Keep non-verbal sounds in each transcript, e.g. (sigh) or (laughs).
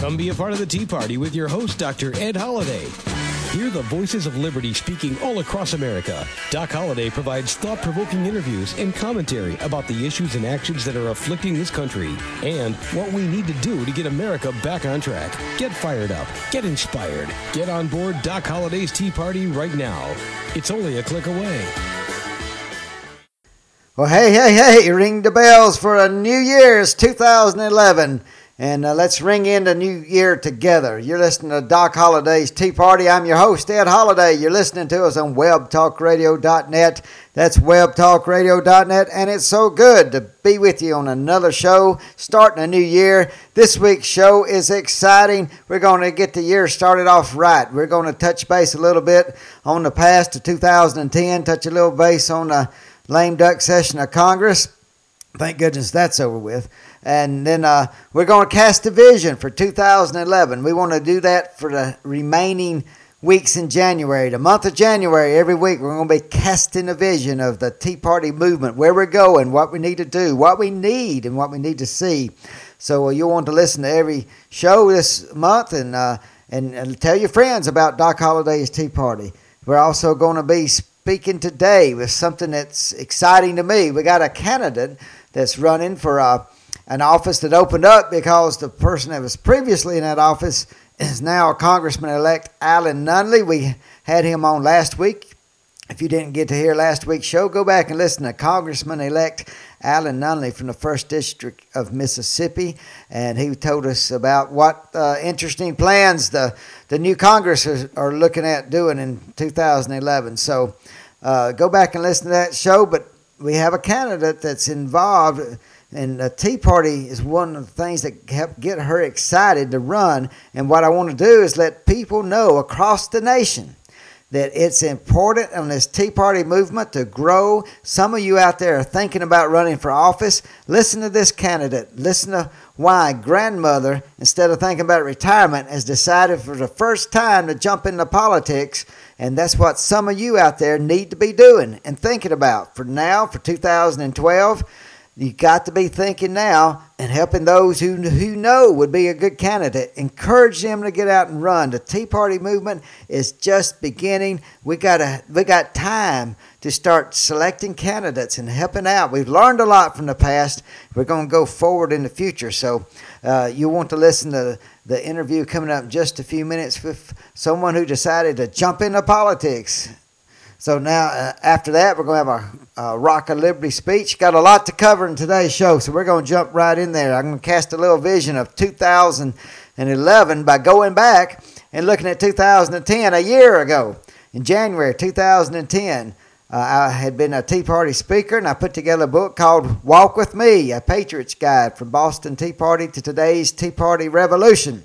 Come be a part of the Tea Party with your host, Dr. Ed Holliday. Hear the voices of liberty speaking all across America. Doc Holliday provides thought provoking interviews and commentary about the issues and actions that are afflicting this country and what we need to do to get America back on track. Get fired up, get inspired, get on board Doc Holliday's Tea Party right now. It's only a click away. Well, hey, hey, hey, ring the bells for a New Year's 2011. And uh, let's ring in the new year together. You're listening to Doc Holliday's Tea Party. I'm your host, Ed Holliday. You're listening to us on webtalkradio.net. That's webtalkradio.net. And it's so good to be with you on another show, starting a new year. This week's show is exciting. We're going to get the year started off right. We're going to touch base a little bit on the past of 2010, touch a little base on the lame duck session of Congress. Thank goodness that's over with. And then uh, we're going to cast a vision for 2011. We want to do that for the remaining weeks in January. The month of January, every week, we're going to be casting a vision of the Tea Party movement, where we're going, what we need to do, what we need, and what we need to see. So uh, you'll want to listen to every show this month and, uh, and, and tell your friends about Doc Holliday's Tea Party. We're also going to be speaking today with something that's exciting to me. We got a candidate that's running for uh, an office that opened up because the person that was previously in that office is now a Congressman elect Alan Nunnelee. We had him on last week. If you didn't get to hear last week's show, go back and listen to Congressman elect Alan Nunnelee from the 1st District of Mississippi. And he told us about what uh, interesting plans the, the new Congress are, are looking at doing in 2011. So uh, go back and listen to that show. But we have a candidate that's involved, and the Tea Party is one of the things that help get her excited to run. And what I want to do is let people know across the nation that it's important on this Tea Party movement to grow. Some of you out there are thinking about running for office. Listen to this candidate. Listen to why grandmother, instead of thinking about retirement, has decided for the first time to jump into politics and that's what some of you out there need to be doing and thinking about for now, for 2012. You got to be thinking now and helping those who who know would be a good candidate. Encourage them to get out and run. The Tea Party movement is just beginning. We got a we got time to start selecting candidates and helping out. We've learned a lot from the past. We're going to go forward in the future. So uh, you want to listen to the interview coming up in just a few minutes with someone who decided to jump into politics. So now, uh, after that, we're going to have a, a Rock of Liberty speech. Got a lot to cover in today's show, so we're going to jump right in there. I'm going to cast a little vision of 2011 by going back and looking at 2010, a year ago, in January 2010. Uh, I had been a Tea Party speaker, and I put together a book called Walk with Me, a Patriot's Guide from Boston Tea Party to today's Tea Party Revolution.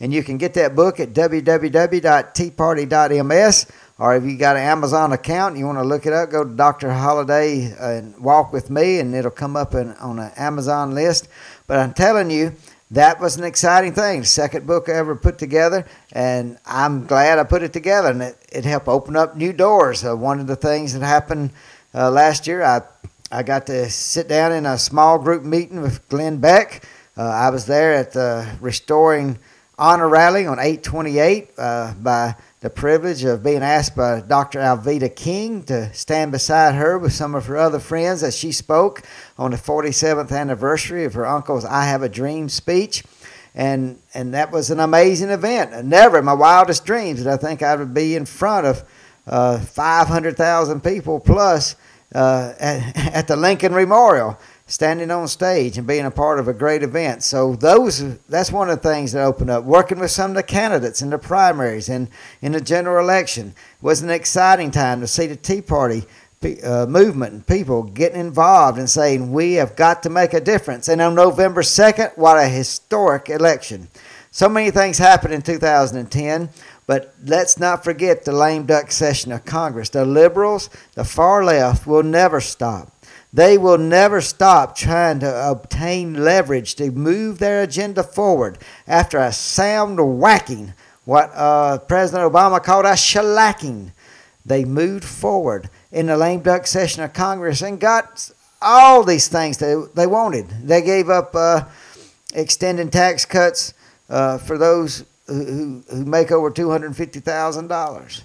And you can get that book at www.teaparty.ms, or if you got an Amazon account and you want to look it up, go to Dr. Holliday and Walk with Me, and it'll come up in, on an Amazon list. But I'm telling you, that was an exciting thing. Second book I ever put together, and I'm glad I put it together, and it, it helped open up new doors. Uh, one of the things that happened uh, last year, I I got to sit down in a small group meeting with Glenn Beck. Uh, I was there at the Restoring Honor Rally on 828 uh, by the privilege of being asked by Dr. Alveda King to stand beside her with some of her other friends as she spoke on the 47th anniversary of her uncle's I Have a Dream speech. And, and that was an amazing event. Never in my wildest dreams did I think I would be in front of uh, 500,000 people plus uh, at, (laughs) at the Lincoln Memorial standing on stage and being a part of a great event. So those that's one of the things that opened up. Working with some of the candidates in the primaries and in the general election was an exciting time to see the Tea Party uh, movement and people getting involved and saying we have got to make a difference. And on November 2nd, what a historic election. So many things happened in 2010. But let's not forget the lame duck session of Congress. The liberals, the far left, will never stop. They will never stop trying to obtain leverage to move their agenda forward after a sound whacking, what uh, President Obama called a shellacking. They moved forward in the lame duck session of Congress and got all these things they, they wanted. They gave up uh, extending tax cuts uh, for those who, who make over $250,000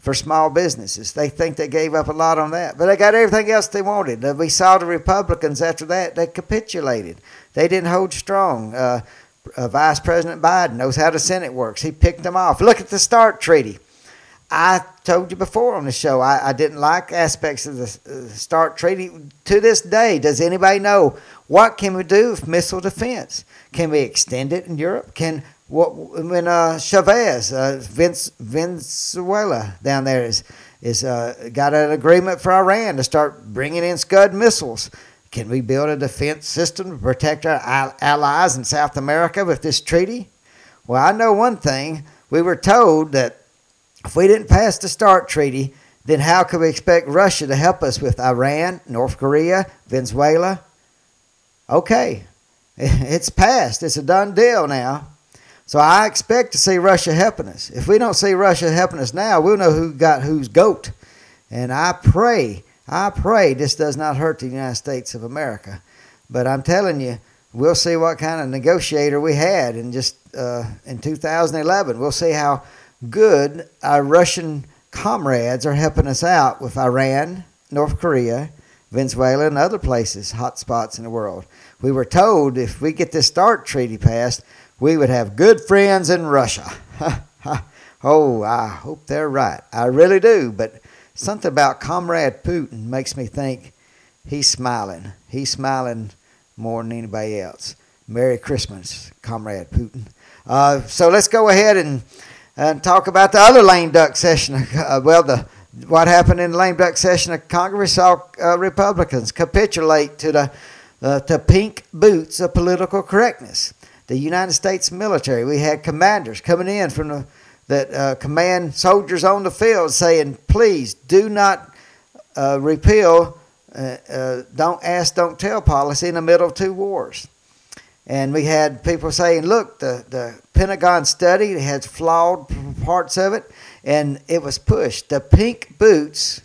for small businesses. They think they gave up a lot on that, but they got everything else they wanted. We saw the Republicans after that, they capitulated. They didn't hold strong. Uh, uh, Vice President Biden knows how the Senate works. He picked them off. Look at the START treaty. I told you before on the show, I, I didn't like aspects of the uh, START treaty. To this day, does anybody know what can we do with missile defense? Can we extend it in Europe? Can what when uh, Chavez, uh, Vince, Venezuela down there is is uh, got an agreement for Iran to start bringing in Scud missiles. Can we build a defense system to protect our allies in South America with this treaty? Well, I know one thing. We were told that if we didn't pass the START treaty, then how could we expect Russia to help us with Iran, North Korea, Venezuela? Okay, (laughs) it's passed. It's a done deal now. So I expect to see Russia helping us. If we don't see Russia helping us now, we'll know who got whose goat. And I pray, I pray this does not hurt the United States of America. But I'm telling you, we'll see what kind of negotiator we had in just uh, in 2011. We'll see how good our Russian comrades are helping us out with Iran, North Korea, Venezuela, and other places, hot spots in the world. We were told if we get this START treaty passed, we would have good friends in Russia. (laughs) oh, I hope they're right. I really do. But something about Comrade Putin makes me think he's smiling. He's smiling more than anybody else. Merry Christmas, Comrade Putin. Uh, so let's go ahead and, and talk about the other lame duck session. (laughs) Uh, well, the what happened in the lame duck session of Congress saw uh, Republicans capitulate to the uh, to pink boots of political correctness the United States military. We had commanders coming in from the that uh, command soldiers on the field saying, "Please do not uh, repeal, uh, uh, don't ask, don't tell policy in the middle of two wars." And we had people saying, "Look, the the Pentagon study has flawed parts of it, and it was pushed. The pink boots,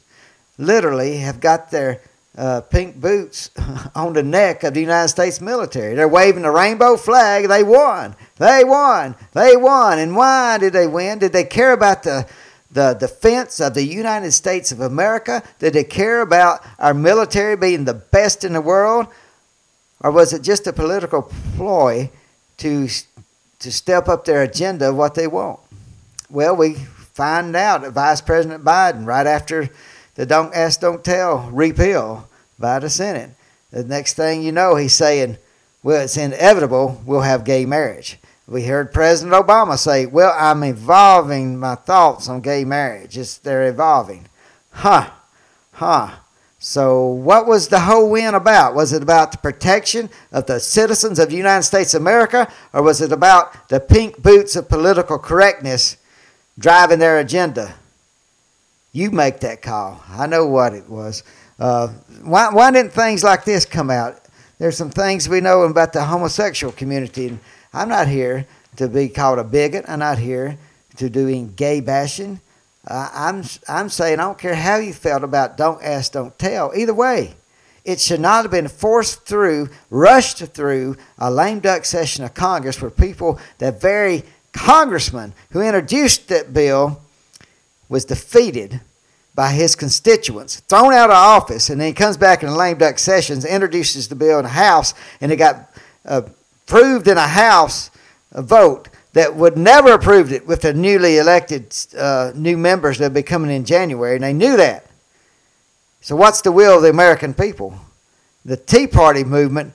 literally, have got their uh, pink boots (laughs) on the neck of the United States military. They're waving the rainbow flag. They won. They won. They won. And why did they win? Did they care about the the defense of the United States of America? Did they care about our military being the best in the world? Or was it just a political ploy to, to step up their agenda of what they want? Well, we find out that Vice President Biden, right after the don't ask, don't tell repeal by the Senate. The next thing you know, he's saying, well, it's inevitable we'll have gay marriage. We heard President Obama say, well, I'm evolving my thoughts on gay marriage. It's, they're evolving. Huh, huh. So, what was the whole win about? Was it about the protection of the citizens of the United States of America, or was it about the pink boots of political correctness driving their agenda? You make that call. I know what it was. Uh, why, why didn't things like this come out? There's some things we know about the homosexual community. And I'm not here to be called a bigot. I'm not here to doing gay bashing. Uh, I'm, I'm saying I don't care how you felt about don't ask, don't tell. Either way, it should not have been forced through, rushed through a lame duck session of Congress where people, the very congressman who introduced that bill, was defeated by his constituents, thrown out of office, and then he comes back in the lame duck sessions, introduces the bill in the House, and it got uh, approved in a House a vote that would never approved it with the newly elected uh, new members that will be coming in January, and they knew that. So, what's the will of the American people? The Tea Party movement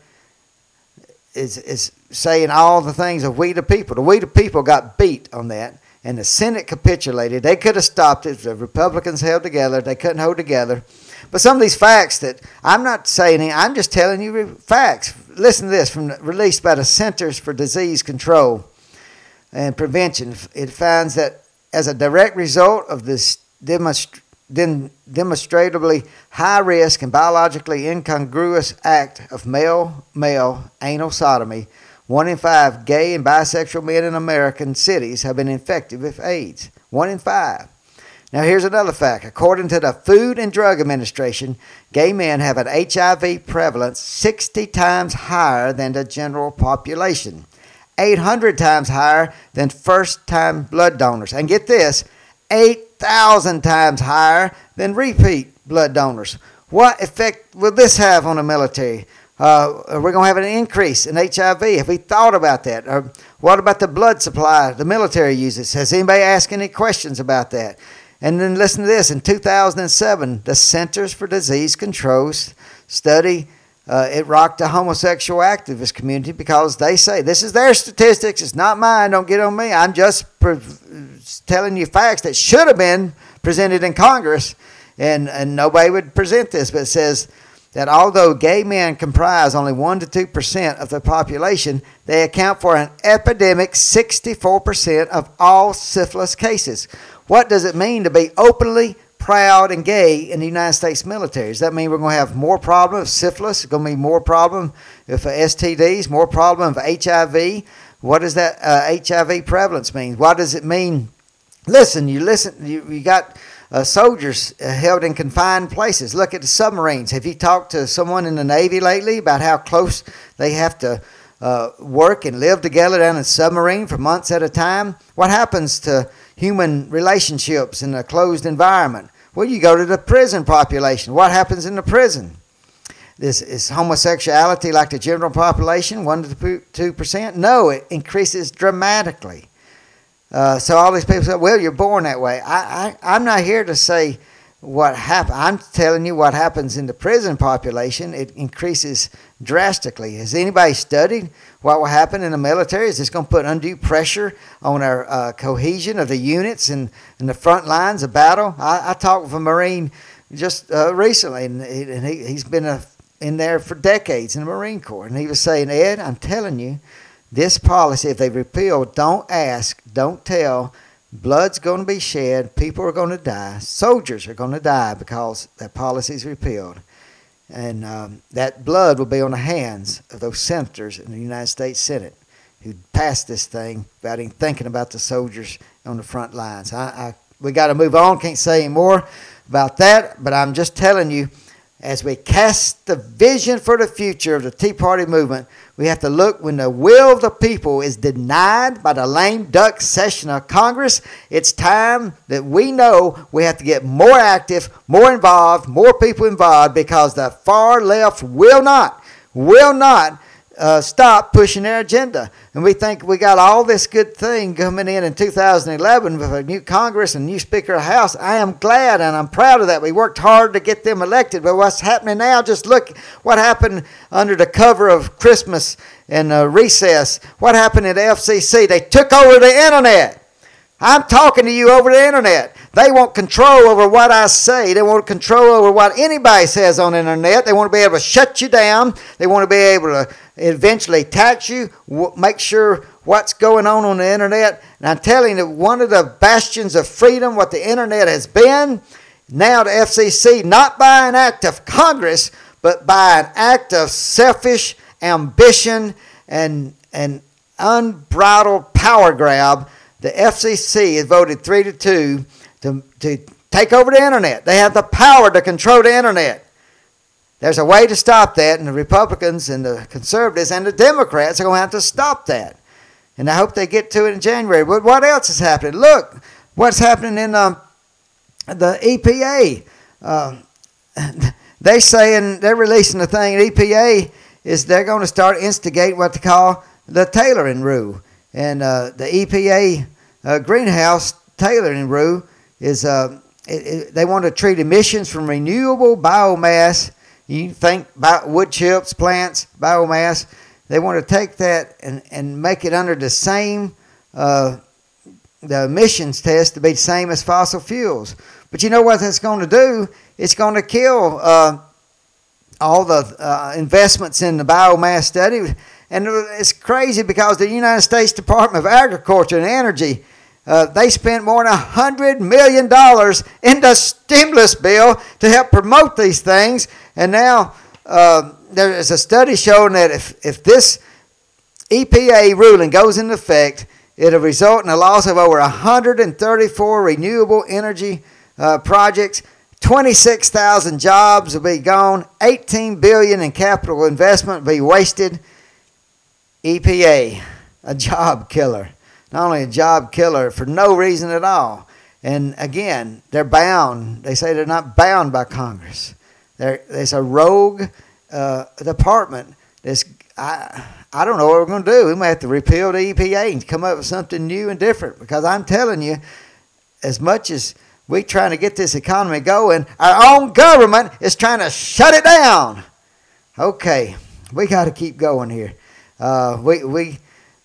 is, is saying all the things of we the people. The we the people got beat on that and the Senate capitulated. They could have stopped it. The Republicans held together. They couldn't hold together. But some of these facts that I'm not saying, I'm just telling you facts. Listen to this from released by the Centers for Disease Control and Prevention. It finds that as a direct result of this demonst- demonstrably high risk and biologically incongruous act of male male anal sodomy, one in five gay and bisexual men in American cities have been infected with AIDS. One in five. Now, here's another fact. According to the Food and Drug Administration, gay men have an HIV prevalence 60 times higher than the general population. 800 times higher than first time blood donors. And get this 8,000 times higher than repeat blood donors. What effect will this have on the military? Uh, we're going to have an increase in HIV. Have we thought about that? Or what about the blood supply the military uses? Has anybody asked any questions about that? And then listen to this. In 2007, the Centers for Disease Control study uh, it rocked the homosexual activist community because they say this is their statistics. It's not mine. Don't get on me. I'm just pre- telling you facts that should have been presented in Congress, and and nobody would present this. But it says that although gay men comprise only one to two percent of the population, they account for an epidemic 64 percent of all syphilis cases. What does it mean to be openly proud and gay in the United States military. Does that mean we're going to have more problems with syphilis? Going to be more problem with STDs, more problem with HIV? What does that uh, HIV prevalence mean? What does it mean? Listen, you listen. You, you got uh, soldiers held in confined places. Look at the submarines. Have you talked to someone in the Navy lately about how close they have to uh, work and live together down in a submarine for months at a time? What happens to human relationships in a closed environment. Well, you go to the prison population. What happens in the prison? This is homosexuality like the general population, one to two percent. No, it increases dramatically. Uh, so all these people say, "Well, you're born that way." I, I, I'm not here to say what happen. I'm telling you what happens in the prison population. It increases drastically. Has anybody studied what will happen in the military? Is this going to put undue pressure on our uh, cohesion of the units and in the front lines of battle? I, I talked with a Marine just uh, recently, and, he, and he, he's been a, in there for decades in the Marine Corps, and he was saying, Ed, I'm telling you, this policy, if they repeal, don't ask, don't tell Blood's going to be shed. People are going to die. Soldiers are going to die because that policy is repealed. And um, that blood will be on the hands of those senators in the United States Senate who passed this thing without even thinking about the soldiers on the front lines. I, I we got to move on. Can't say any more about that, but I'm just telling you, as we cast the vision for the future of the Tea Party movement, we have to look when the will of the people is denied by the lame duck session of Congress. It's time that we know we have to get more active, more involved, more people involved because the far left will not, will not uh, stop pushing their agenda. And we think we got all this good thing coming in in 2011 with a new Congress and new Speaker of the House. I am glad and I'm proud of that. We worked hard to get them elected. But what's happening now, just look what happened under the cover of Christmas and uh, recess. What happened at FCC? They took over the internet. I'm talking to you over the internet. They want control over what I say. They want control over what anybody says on the internet. They want to be able to shut you down. They want to be able to eventually tax you, make sure what's going on on the internet. And I'm telling you, one of the bastions of freedom, what the internet has been, now the FCC, not by an act of Congress, but by an act of selfish ambition and, and unbridled power grab, the FCC has voted three to two to, to take over the internet. They have the power to control the internet. There's a way to stop that, and the Republicans and the conservatives and the Democrats are going to have to stop that. And I hope they get to it in January. But what else is happening? Look, what's happening in um, the EPA. Uh, (laughs) they saying they're releasing a thing. EPA is they're going to start instigate what they call the tailoring rule, and uh, the EPA uh, greenhouse tailoring rule is uh, it, it, they want to treat emissions from renewable biomass you think about wood chips, plants, biomass. They want to take that and, and make it under the same uh, the emissions test to be the same as fossil fuels. But you know what that's going to do? It's going to kill uh, all the uh, investments in the biomass study. And it's crazy because the United States Department of Agriculture and Energy uh, they spent more than $100 million in the stimulus bill to help promote these things. And now uh, there is a study showing that if, if this EPA ruling goes into effect, it'll result in a loss of over 134 renewable energy uh, projects. 26,000 jobs will be gone. 18 billion in capital investment will be wasted. EPA a (laughs) job killer. Not only a job killer for no reason at all. And again, they're bound. They say they're not bound by Congress. There, there's a rogue uh, department that's I, I don't know what we're going to do. We might have to repeal the EPA and come up with something new and different because I'm telling you, as much as we're trying to get this economy going, our own government is trying to shut it down. Okay, we got to keep going here. Uh, we, we,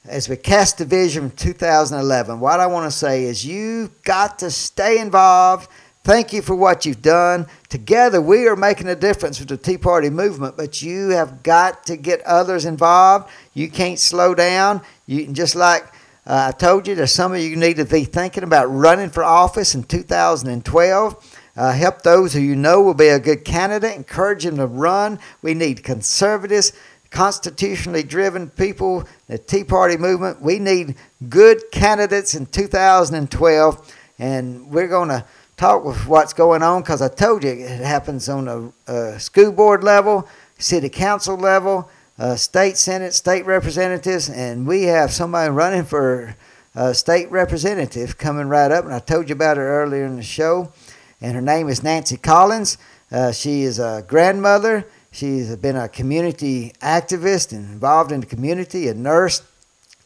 as we cast the vision 2011, what I want to say is you've got to stay involved Thank you for what you've done. Together, we are making a difference with the Tea Party movement, but you have got to get others involved. You can't slow down. You just like uh, I told you, there's some of you need to be thinking about running for office in 2012. Uh, help those who you know will be a good candidate. Encourage them to run. We need conservatives, constitutionally driven people. The Tea Party movement. We need good candidates in 2012, and we're going to talk with what's going on because I told you it happens on a, a, school board level, city council level, uh, state senate, state representatives, and we have somebody running for a state representative coming right up. And I told you about her earlier in the show, and her name is Nancy Collins. Uh, she is a grandmother. She's been a community activist and involved in the community, a nurse,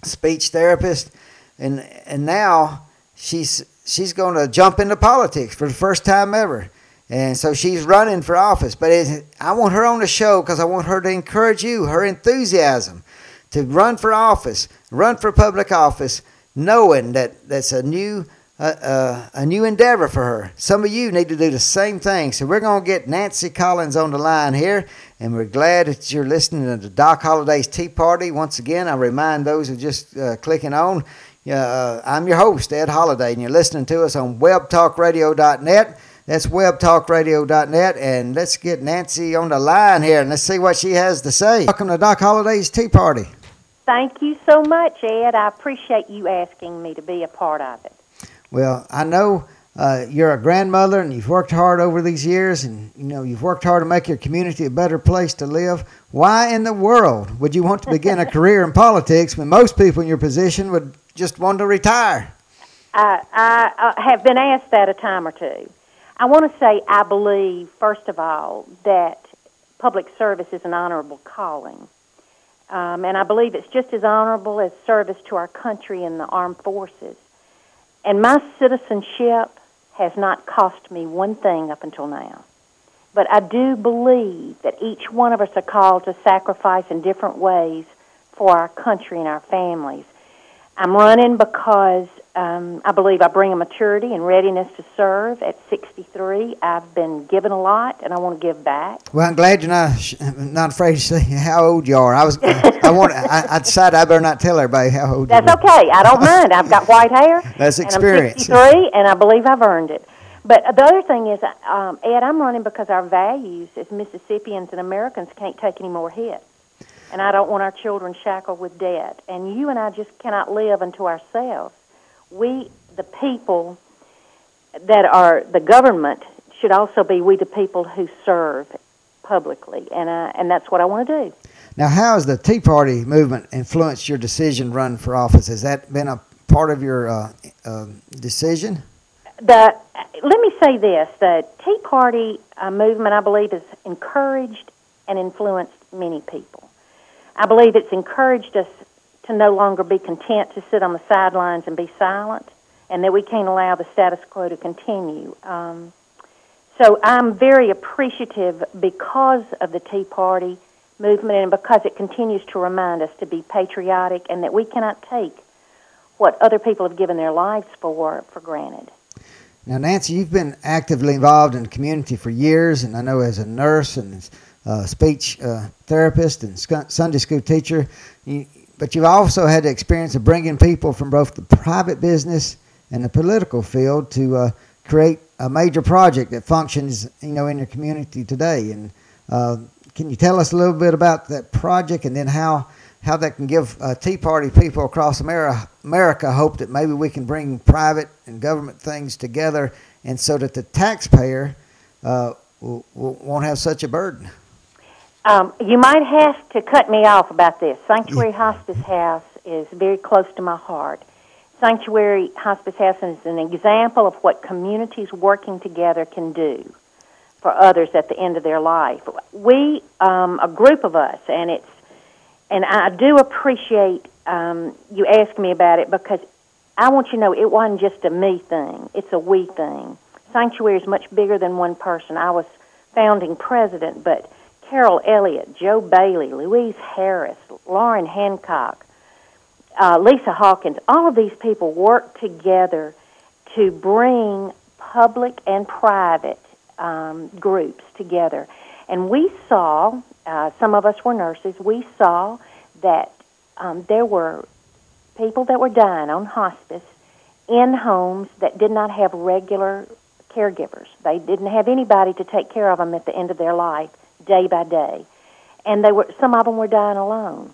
speech therapist, and and now she's she's going to jump into politics for the first time ever. And so she's running for office. But I want her on the show because I want her to encourage you, her enthusiasm to run for office, run for public office, knowing that that's a new uh, uh, a new endeavor for her. Some of you need to do the same thing. So we're going to get Nancy Collins on the line here, and we're glad that you're listening to the Doc Holliday's Tea Party. Once again, I remind those who just uh, clicking on uh, I'm your host, Ed Holliday, and you're listening to us on webtalkradio.net. That's webtalkradio.net, and let's get Nancy on the line here and let's see what she has to say. Welcome to Doc Holliday's Tea Party. Thank you so much, Ed. I appreciate you asking me to be a part of it. Well, I know uh, you're a grandmother and you've worked hard over these years, and you know you've worked hard to make your community a better place to live. Why in the world would you want to begin a (laughs) career in politics when most people in your position would just want to retire? I, I, I have been asked that a time or two. I want to say I believe, first of all, that public service is an honorable calling. Um, and I believe it's just as honorable as service to our country in the armed forces. And my citizenship has not cost me one thing up until now. But I do believe that each one of us are called to sacrifice in different ways for our country and our families. I'm running because um, I believe I bring a maturity and readiness to serve. At 63, I've been given a lot, and I want to give back. Well, I'm glad you're not (laughs) not afraid to say (laughs) how old you are. I was I want I, I, decided I better not tell everybody how old. That's okay. I don't mind. I've got white hair. (laughs) That's experience. And I'm 63, and I believe I've earned it. But the other thing is, um, Ed, I'm running because our values as Mississippians and Americans can't take any more hits and I don't want our children shackled with debt. And you and I just cannot live unto ourselves. We, the people that are the government, should also be we the people who serve publicly, and I, and that's what I want to do. Now, how has the Tea Party movement influenced your decision run for office? Has that been a part of your uh, uh, decision? The let me say this: the Tea Party uh, movement, I believe, has encouraged and influenced many people. I believe it's encouraged us to no longer be content to sit on the sidelines and be silent, and that we can't allow the status quo to continue. Um, so I'm very appreciative because of the Tea Party movement and because it continues to remind us to be patriotic and that we cannot take what other people have given their lives for for granted. Now, Nancy, you've been actively involved in the community for years, and I know as a nurse and uh, speech uh, therapist and Sunday school teacher. You, but you've also had the experience of bringing people from both the private business and the political field to uh, create a major project that functions, you know, in your community today. And uh, can you tell us a little bit about that project and then how how that can give uh, Tea Party people across America, America hope that maybe we can bring private and government things together, and so that the taxpayer uh, won't have such a burden. Um, you might have to cut me off about this. Sanctuary Hospice House is very close to my heart. Sanctuary Hospice House is an example of what communities working together can do for others at the end of their life. We, um, a group of us, and it's, and I do appreciate um, you asking me about it because I want you to know it wasn't just a me thing; it's a we thing. Sanctuary is much bigger than one person. I was founding president, but Carol Elliott, Joe Bailey, Louise Harris, Lauren Hancock, uh, Lisa Hawkins, all of these people work together to bring public and private um, groups together. And we saw, uh, some of us were nurses, we saw that um, there were people that were dying on hospice in homes that did not have regular caregivers. They didn't have anybody to take care of them at the end of their life, day by day. And they were some of them were dying alone.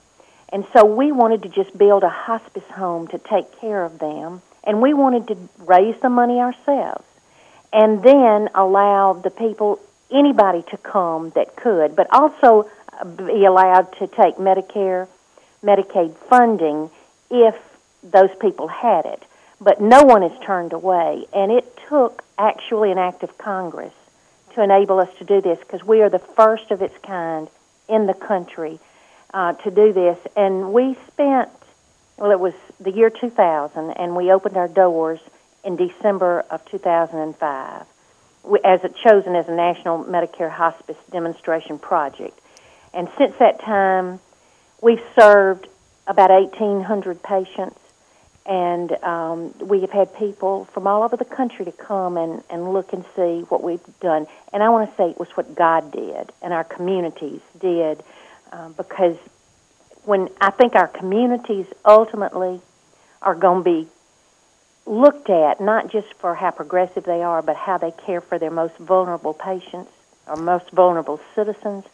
And so we wanted to just build a hospice home to take care of them, and we wanted to raise the money ourselves and then allow the people, anybody to come that could, but also uh, be allowed to take Medicare, Medicaid funding if those people had it. But no one is turned away, and it took actually an act of Congress to enable us to do this because we are the first of its kind in the country uh, to do this. And we spent, well, it was the year 2000, and we opened our doors in December of 2005 as it chosen as a national Medicare hospice demonstration project. And since that time, we've served about 1,800 patients, and um, we have had people from all over the country to come and, and look and see what we've done. And I want to say it was what God did and our communities did, um, because when I think our communities ultimately are going to be looked at not just for how progressive they are, but how they care for their most vulnerable patients or most vulnerable citizens.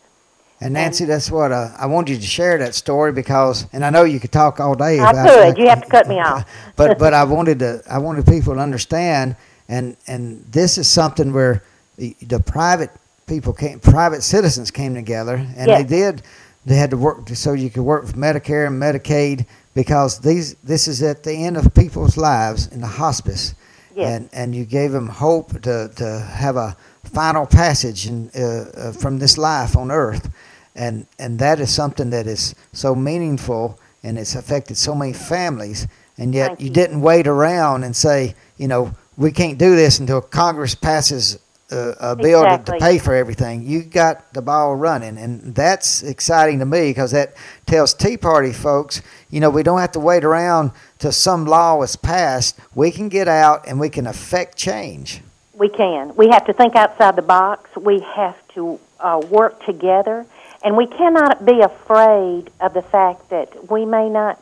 And Nancy, that's what uh, I wanted you to share that story because, and I know you could talk all day I about. could. That. You have to cut me off. (laughs) but but I wanted to I wanted people to understand, and and this is something where the, the private people came, private citizens came together, and Yes. they did. They had to work so you could work with Medicare and Medicaid because these this is at the end of people's lives in the hospice, Yes. and and you gave them hope to to have a final passage in, uh, uh, from this life on earth, and and that is something that is so meaningful and it's affected so many families, and yet you you. didn't wait around and say, you know, we can't do this until Congress passes a, a bill to, to pay for everything. You got the ball running, and that's exciting to me because that tells Tea Party folks, you know, we don't have to wait around till some law is passed. We can get out and we can affect change. We can. We have to think outside the box. We have to uh, work together. And we cannot be afraid of the fact that we may not,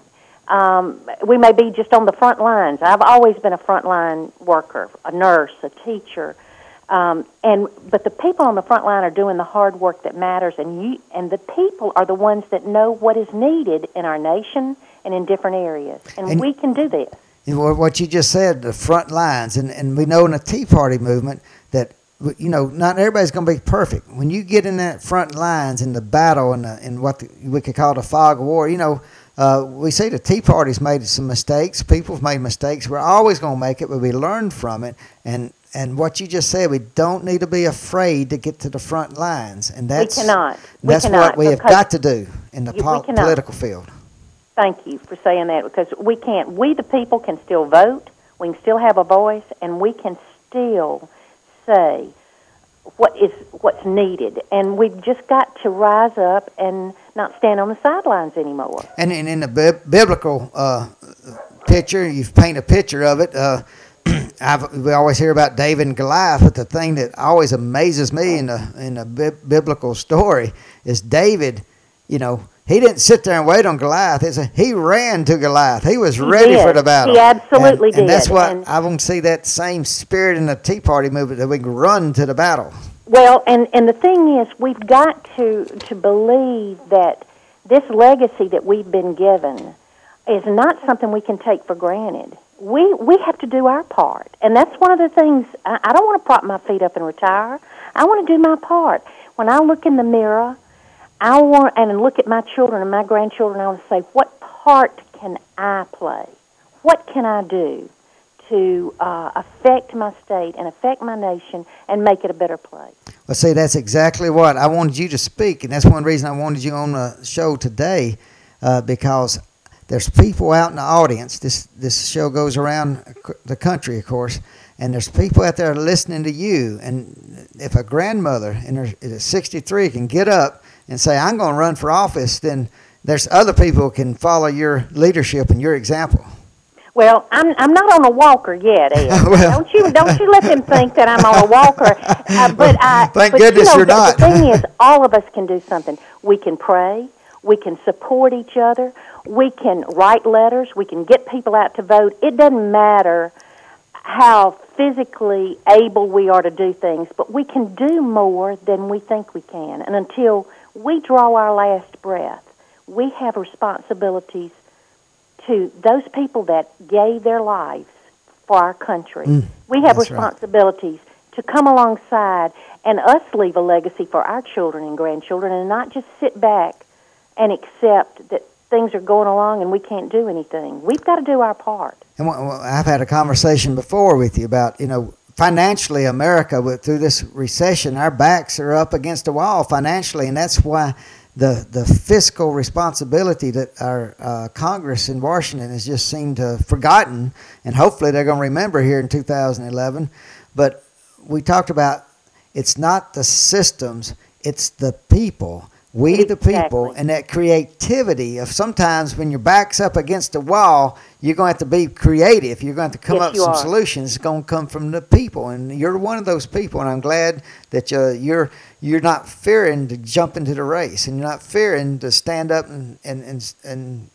um, we may be just on the front lines. I've always been a frontline worker, a nurse, a teacher. Um, and but the people on the front line are doing the hard work that matters, and you and the people are the ones that know what is needed in our nation and in different areas, and, And- we can do this. What you just said, the front lines, and, and we know in the Tea Party movement that you know not everybody's going to be perfect. When you get in that front lines in the battle and in what the, we could call the fog of war, you know, uh, we see the Tea Party's made some mistakes. People's made mistakes. We're always going to make it, but we learn from it. And and what you just said, we don't need to be afraid to get to the front lines, and that's we cannot. We that's cannot what we have got to do in the cannot. political field. Thank you for saying that because we can't. We, the people, can still vote. We can still have a voice, and we can still say what is what's needed. And we've just got to rise up and not stand on the sidelines anymore. And, in the bi- biblical uh, picture, you've painted a picture of it. Uh, (clears throat) we always hear about David and Goliath, but the thing that always amazes me in the in the bi- biblical story is David. You know, he didn't sit there and wait on Goliath. It's a, he ran to Goliath. He was He ready did. for the battle. He absolutely and, And that's did. what And- I want to see that same spirit in the Tea Party movement that we can run to the battle. Well, and and the thing is, we've got to to believe that this legacy that we've been given is not something we can take for granted. We we have to do our part, and that's one of the things. I, I don't want to prop my feet up and retire. I want to do my part. When I look in the mirror, I want and look at my children and my grandchildren. I want to say, what part can I play? What can I do to uh, affect my state and affect my nation and make it a better place? Well, see, that's exactly what I wanted you to speak, and that's one reason I wanted you on the show today, uh, because there's people out in the audience. This this show goes around the country, of course, and there's people out there listening to you. And if a grandmother in her 63 can get up and say, "I'm going to run for office," then there's other people who can follow your leadership and your example. Well, I'm I'm not on a walker yet, Ed. (laughs) well, don't you don't you let them think that I'm on a walker. (laughs) Uh, but I thank but, goodness you know, you're the, not. The thing (laughs) is, all of us can do something. We can pray. We can support each other. We can write letters. We can get people out to vote. It doesn't matter how physically able we are to do things, but we can do more than we think we can. And until we draw our last breath, we have responsibilities to those people that gave their lives for our country. Mm, we have responsibilities to come alongside and us leave a legacy for our children and grandchildren and not just sit back and accept that things are going along and we can't do anything. We've got to do our part. And I've had a conversation before with you about, you know, financially, America, through this recession, our backs are up against a wall financially, and that's why the the fiscal responsibility that our uh, Congress in Washington has just seemed to have forgotten, and hopefully they're going to remember here in 2011. But we talked about it's not the systems, it's the people. We, the people, and that creativity of sometimes when your back's up against a wall, you're going to have to be creative. You're going to have to come yes, up with some are. solutions. It's going to come from the people, and you're one of those people. And I'm glad that uh, you're you're not fearing to jump into the race, and you're not fearing to stand up and and and, and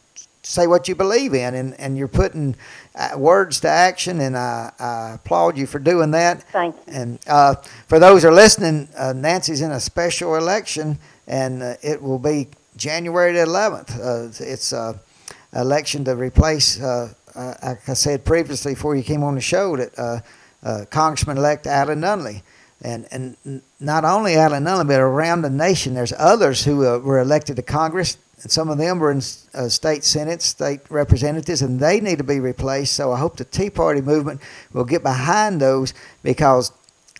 say what you believe in, and, and you're putting uh, words to action, and I, I applaud you for doing that. Thank you. And uh, for those who are listening, uh, Nancy's in a special election, and uh, it will be January the 11th. Uh, it's an election to replace, uh, like I said previously before you came on the show, that Congressman-elect Alan Nunnelee. And, and not only Alan Nunnelee, but around the nation, there's others who were elected to Congress and some of them were in uh, state senate, state representatives, and they need to be replaced. So I hope the Tea Party movement will get behind those because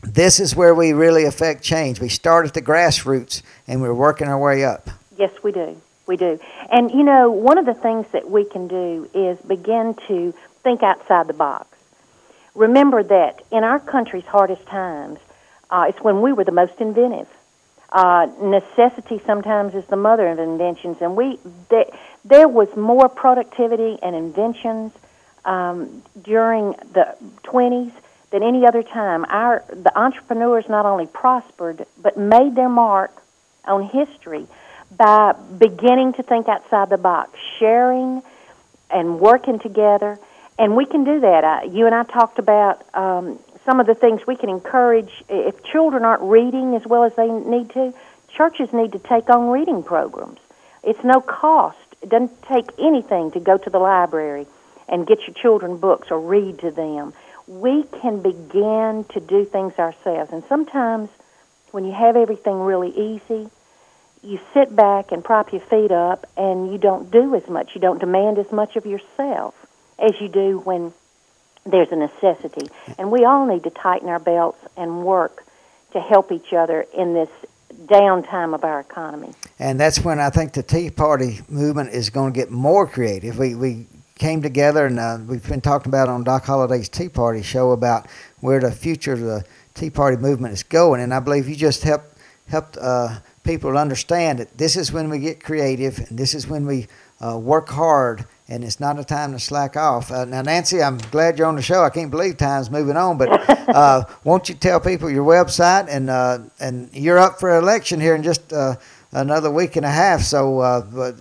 this is where we really affect change. We start at the grassroots and we're working our way up. Yes, we do. We do. And you know, one of the things that we can do is begin to think outside the box. Remember that in our country's hardest times, uh, it's when we were the most inventive uh, necessity sometimes is the mother of inventions, and we there, there was more productivity and inventions um, during the 20s than any other time. Our the entrepreneurs not only prospered but made their mark on history by beginning to think outside the box, sharing and working together. And we can do that. Uh, you and I talked about um, some of the things we can encourage if children aren't reading as well as they need to churches need to take on reading programs it's no cost it doesn't take anything to go to the library and get your children books or read to them we can begin to do things ourselves and sometimes when you have everything really easy you sit back and prop your feet up and you don't do as much you don't demand as much of yourself as you do when there's a necessity. And we all need to tighten our belts and work to help each other in this downtime of our economy. And that's when I think the Tea Party movement is going to get more creative. We, we came together and uh, we've been talking about on Doc Holliday's Tea Party show about where the future of the Tea Party movement is going. And I believe you just helped, helped uh, people understand that this is when we get creative and this is when we uh, work hard and it's not a time to slack off. Uh, now, Nancy, I'm glad you're on the show. I can't believe time's moving on, but (laughs) uh, won't you tell people your website and uh, and you're up for election here in just uh, another week and a half, so uh, but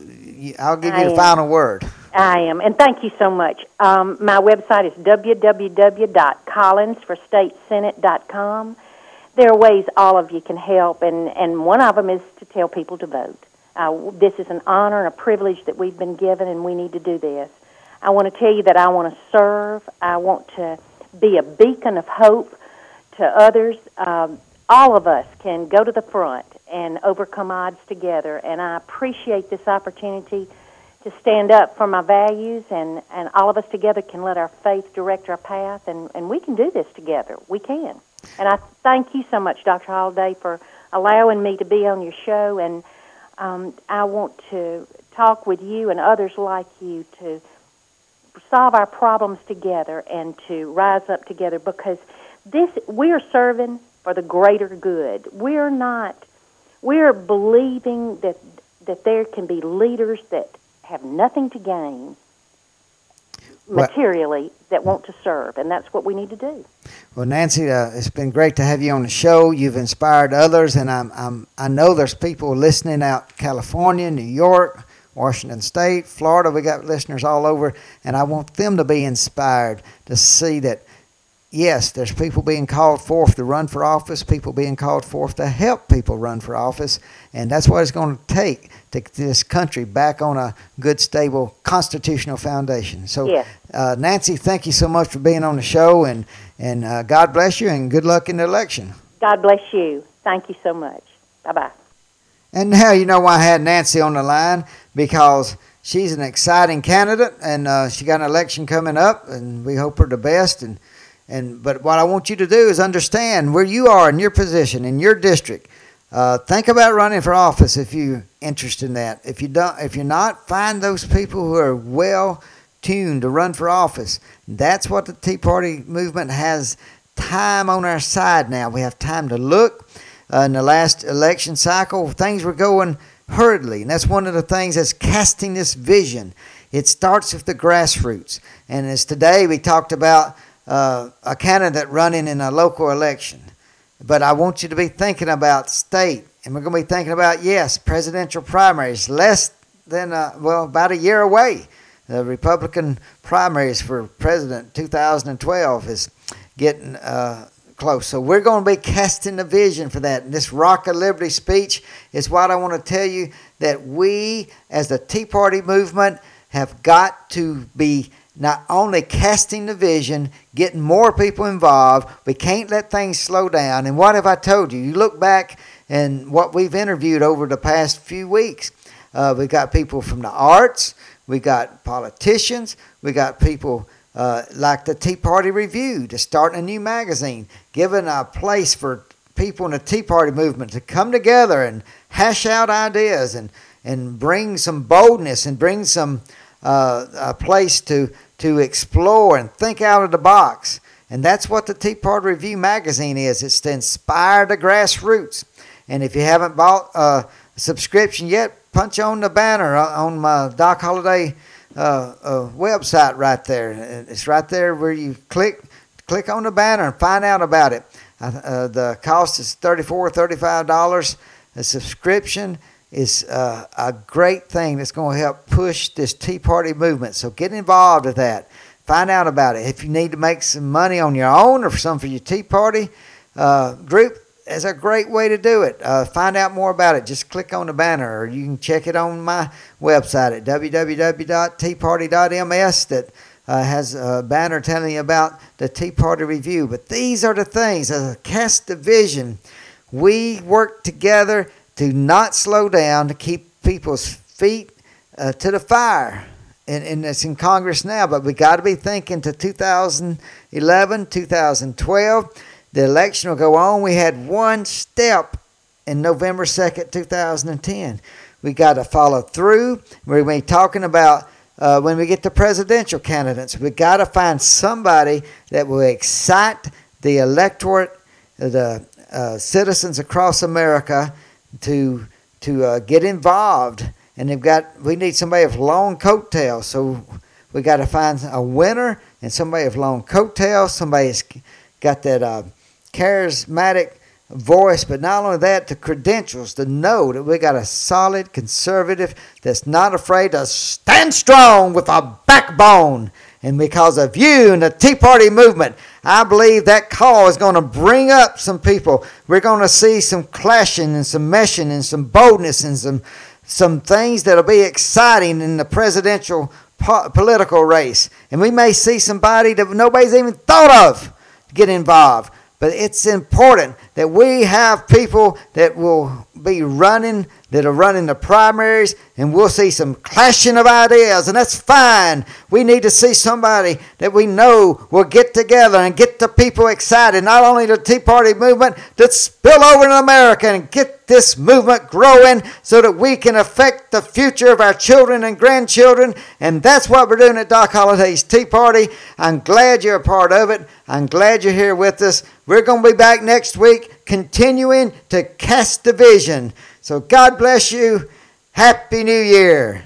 I'll give you the final word. I am, and thank you so much. Um, my website is www.collinsforstatesenate.com. There are ways all of you can help, and, and one of them is to tell people to vote. Uh, this is an honor and a privilege that we've been given, and we need to do this. I want to tell you that I want to serve. I want to be a beacon of hope to others. Um, all of us can go to the front and overcome odds together, and I appreciate this opportunity to stand up for my values, and, and all of us together can let our faith direct our path, and, and we can do this together. We can. And I thank you so much, Dr. Holliday, for allowing me to be on your show, and um, I want to talk with you and others like you to solve our problems together and to rise up together because this we are serving for the greater good. We're not we're believing that that there can be leaders that have nothing to gain materially that want to serve, and that's what we need to do. Well, Nancy, uh, it's been great to have you on the show. You've inspired others, and I'm, I'm, I know there's people listening out California, New York, Washington State, Florida. We got listeners all over, and I want them to be inspired to see that yes, there's people being called forth to run for office, people being called forth to help people run for office, and that's what it's going to take to get this country back on a good, stable constitutional foundation. So, yes. uh, Nancy, thank you so much for being on the show, and and uh, God bless you, and good luck in the election. God bless you. Thank you so much. Bye bye. And now you know why I had Nancy on the line because she's an exciting candidate, and uh, she got an election coming up, and we hope her the best. And and but what I want you to do is understand where you are in your position in your district. Uh, think about running for office if you're interested in that. If you don't, if you're not, find those people who are well tuned to run for office. That's what the Tea Party movement has time on our side now. We have time to look. Uh, in the last election cycle, things were going hurriedly, and that's one of the things that's casting this vision. It starts with the grassroots, and as today we talked about uh, a candidate running in a local election. But I want you to be thinking about state, and we're going to be thinking about, yes, presidential primaries, less than, uh, well, about a year away. The Republican primaries for president 2012 is getting uh, close. So we're going to be casting the vision for that. And this Rock of Liberty speech is what I want to tell you that we, as the Tea Party movement, have got to be not only casting the vision, getting more people involved. We can't let things slow down. And what have I told you? You look back and what we've interviewed over the past few weeks. Uh, we got people from the arts, we got politicians, we got people uh, like the Tea Party Review to start a new magazine, giving a place for people in the Tea Party movement to come together and hash out ideas and, and bring some boldness and bring some uh, a place to to explore and think out of the box. And that's what the Tea Party Review magazine is. It's to inspire the grassroots. And if you haven't bought a subscription yet, punch on the banner on my Doc Holliday uh, uh, website right there. It's right there where you click click on the banner and find out about it. Uh, the cost is $34 $35. The subscription is uh, a great thing that's going to help push this Tea Party movement. So get involved with that. Find out about it. If you need to make some money on your own or some for your Tea Party uh, group, it's a great way to do it. Uh, find out more about it. Just click on the banner, or you can check it on my website at www.teaparty.ms that uh, has a banner telling you about the Tea Party Review. But these are the things. As a cast division, we work together to not slow down, to keep people's feet uh, to the fire. And, and it's in Congress now, but we got to be thinking to 2011, 2012. The election will go on. We had one step in November 2nd, 2010. We got to follow through. We're going to be talking about uh, when we get to presidential candidates. We got to find somebody that will excite the electorate, the uh, citizens across America, to to uh, get involved. And they've got we need somebody with long coattails, so we got to find a winner and somebody with long coattails. Somebody that's got that uh, charismatic voice, but not only that, the credentials to know that we got a solid conservative that's not afraid to stand strong with a backbone. And because of you and the Tea Party movement, I believe that call is going to bring up some people. We're going to see some clashing and some meshing and some boldness and some some things that'll be exciting in the presidential po- political race. And we may see somebody that nobody's even thought of get involved. But it's important that we have people that will be running that are running the primaries, and we'll see some clashing of ideas, and that's fine. We need to see somebody that we know will get together and get the people excited, not only the Tea Party movement, to spill over in America and get this movement growing so that we can affect the future of our children and grandchildren. And that's what we're doing at Doc Holliday's Tea Party. I'm glad you're a part of it. I'm glad you're here with us. We're going to be back next week continuing to cast the vision. So God bless you. Happy New Year.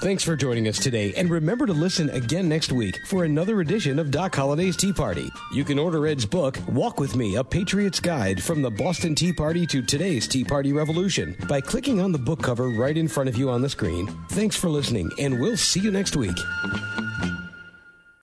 Thanks for joining us today, and remember to listen again next week for another edition of Doc Holliday's Tea Party. You can order Ed's book, Walk With Me, A Patriot's Guide from the Boston Tea Party to today's Tea Party Revolution by clicking on the book cover right in front of you on the screen. Thanks for listening, and we'll see you next week.